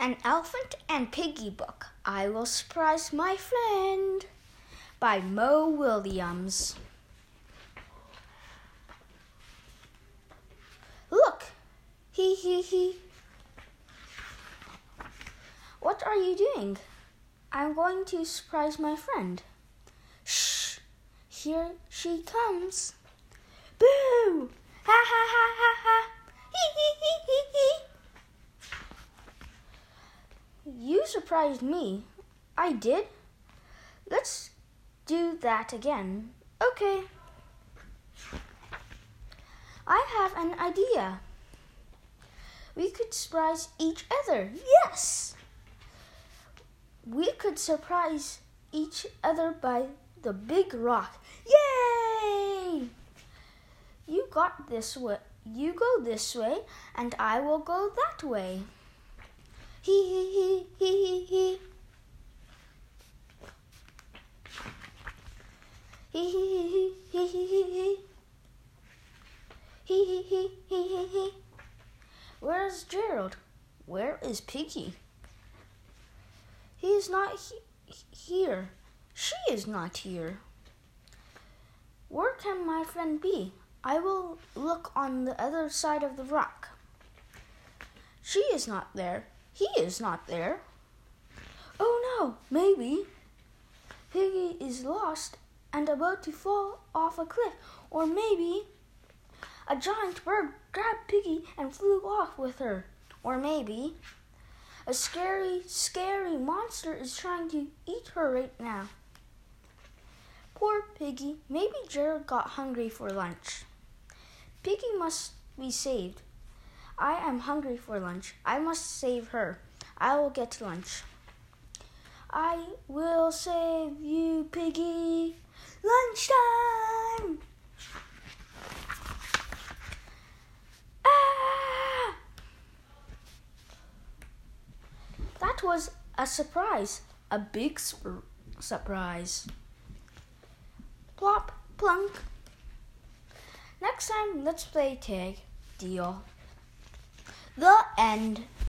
An Elephant and Piggie book. I will surprise my friend by Mo Willems. Look, he he he. What are you doing? I'm going to surprise my friend. Shh! Here she comes. Boo! Ha ha ha ha ha! Hee hee hee hee hee! You surprised me. I did. Let's do that again. Okay. I have an idea. We could surprise each other. Yes! We could surprise each other by the big rock. Yay! You got this way. You go this way, and I will go that way. Where's Gerald? Where is Piggie? He is not he- here. She is not here. Where can my friend be? I will look on the other side of the rock. She is not there. He is not there. Oh no, maybe Piggie is lost and about to fall off a cliff, or maybe a giant bird grabbed Piggie and flew off with her, or maybe a scary, scary monster is trying to eat her right now. Poor Piggie. Maybe Gerald got hungry for lunch. Piggie must be saved. I am hungry for lunch. I must save her. I will get lunch. I will save you, Piggie. Lunchtime! Ah! That was a surprise, a big sp- surprise. Plop, plunk. Next time, let's play tag. Deal. The end.